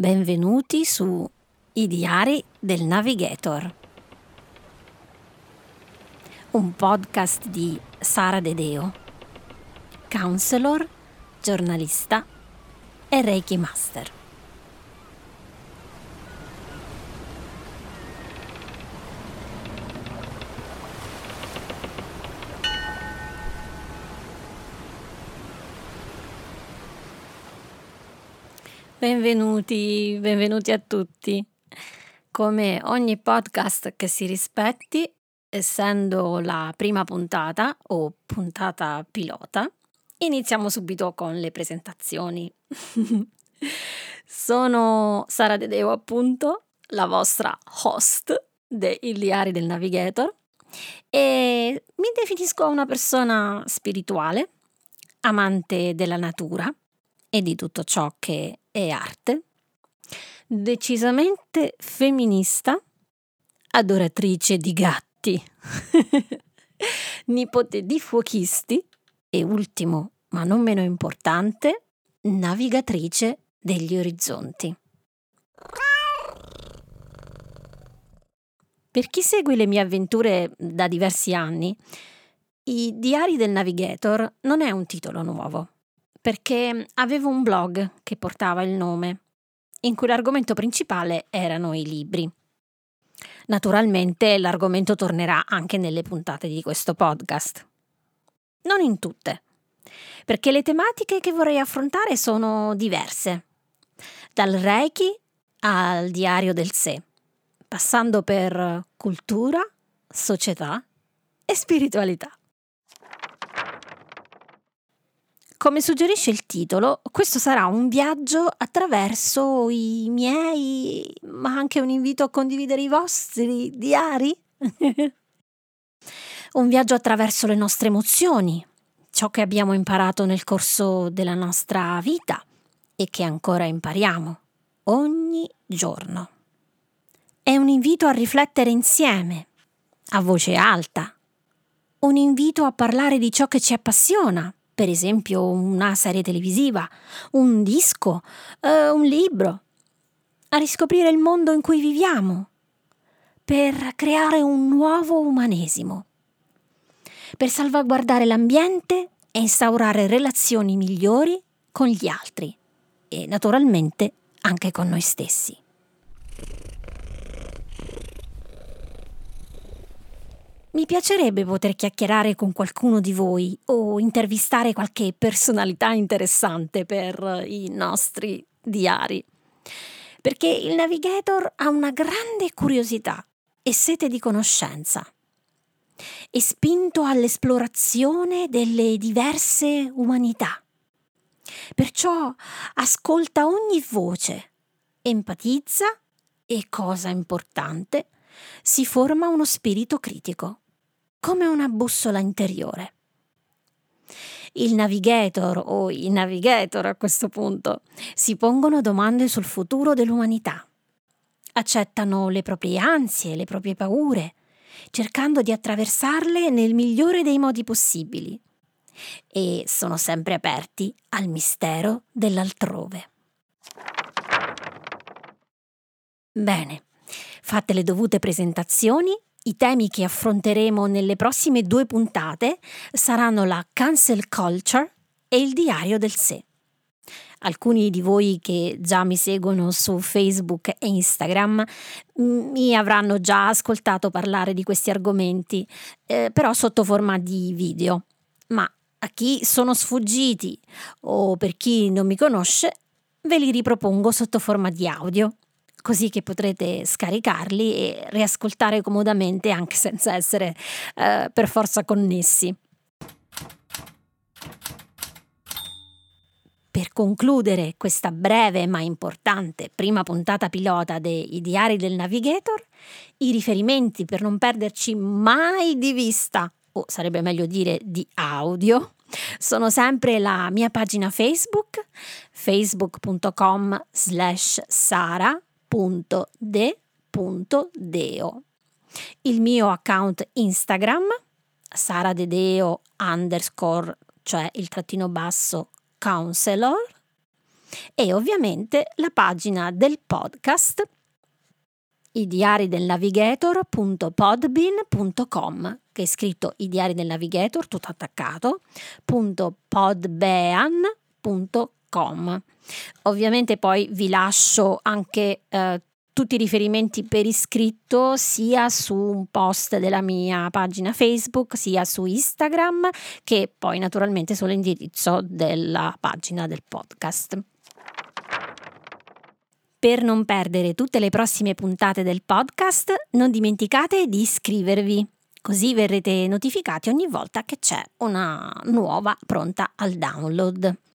Benvenuti su I diari del Navigator, un podcast di Sara Dedeo, counselor, giornalista e Reiki Master. Benvenuti, benvenuti a tutti. Come ogni podcast che si rispetti, essendo la prima puntata o puntata pilota, iniziamo subito con le presentazioni. Sono Sara Dedeo, appunto, la vostra host dei Diari del Navigator e mi definisco una persona spirituale, amante della natura e di tutto ciò che è arte, decisamente femminista, adoratrice di gatti, nipote di fuochisti e ultimo, ma non meno importante, navigatrice degli orizzonti. Per chi segue le mie avventure da diversi anni, i Diari del Navigator non è un titolo nuovo perché avevo un blog che portava il nome, in cui l'argomento principale erano i libri. Naturalmente l'argomento tornerà anche nelle puntate di questo podcast. Non in tutte, perché le tematiche che vorrei affrontare sono diverse, dal Reiki al diario del sé, passando per cultura, società e spiritualità. Come suggerisce il titolo, questo sarà un viaggio attraverso i miei, ma anche un invito a condividere i vostri diari. un viaggio attraverso le nostre emozioni, ciò che abbiamo imparato nel corso della nostra vita e che ancora impariamo ogni giorno. È un invito a riflettere insieme, a voce alta, un invito a parlare di ciò che ci appassiona per esempio una serie televisiva, un disco, eh, un libro, a riscoprire il mondo in cui viviamo, per creare un nuovo umanesimo, per salvaguardare l'ambiente e instaurare relazioni migliori con gli altri e naturalmente anche con noi stessi. Mi piacerebbe poter chiacchierare con qualcuno di voi o intervistare qualche personalità interessante per i nostri diari. Perché il navigator ha una grande curiosità e sete di conoscenza. È spinto all'esplorazione delle diverse umanità. Perciò ascolta ogni voce, empatizza e, cosa importante, si forma uno spirito critico, come una bussola interiore. Il navigator o i navigator a questo punto si pongono domande sul futuro dell'umanità. Accettano le proprie ansie, le proprie paure, cercando di attraversarle nel migliore dei modi possibili. E sono sempre aperti al mistero dell'altrove. Bene, Fatte le dovute presentazioni, i temi che affronteremo nelle prossime due puntate saranno la cancel culture e il diario del sé. Alcuni di voi che già mi seguono su Facebook e Instagram mm, mi avranno già ascoltato parlare di questi argomenti, eh, però sotto forma di video. Ma a chi sono sfuggiti o per chi non mi conosce, ve li ripropongo sotto forma di audio così che potrete scaricarli e riascoltare comodamente anche senza essere eh, per forza connessi. Per concludere questa breve ma importante prima puntata pilota dei Diari del Navigator, i riferimenti per non perderci mai di vista, o sarebbe meglio dire di audio, sono sempre la mia pagina Facebook, facebook.com slash sara sara.de.deo. Il mio account Instagram, saradedeo underscore, cioè il trattino basso counselor. e ovviamente la pagina del podcast i diari del navigator.podbean.com che è scritto i diari del navigator tutto attaccato .podbean.com ovviamente poi vi lascio anche eh, tutti i riferimenti per iscritto sia su un post della mia pagina Facebook sia su Instagram che poi naturalmente sull'indirizzo della pagina del podcast. Per non perdere tutte le prossime puntate del podcast, non dimenticate di iscrivervi, così verrete notificati ogni volta che c'è una nuova pronta al download.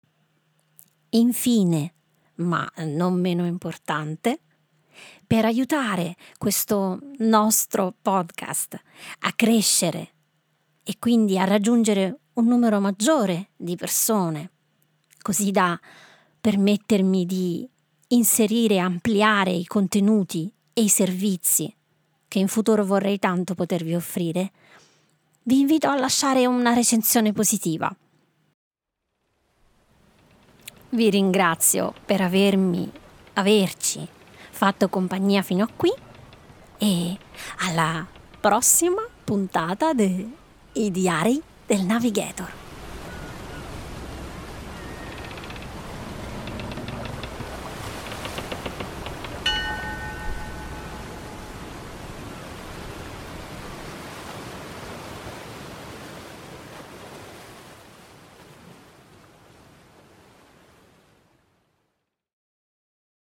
Infine, ma non meno importante, per aiutare questo nostro podcast a crescere e quindi a raggiungere un numero maggiore di persone, così da permettermi di inserire e ampliare i contenuti e i servizi che in futuro vorrei tanto potervi offrire, vi invito a lasciare una recensione positiva. Vi ringrazio per avermi, averci fatto compagnia fino a qui e alla prossima puntata dei Diari del Navigator.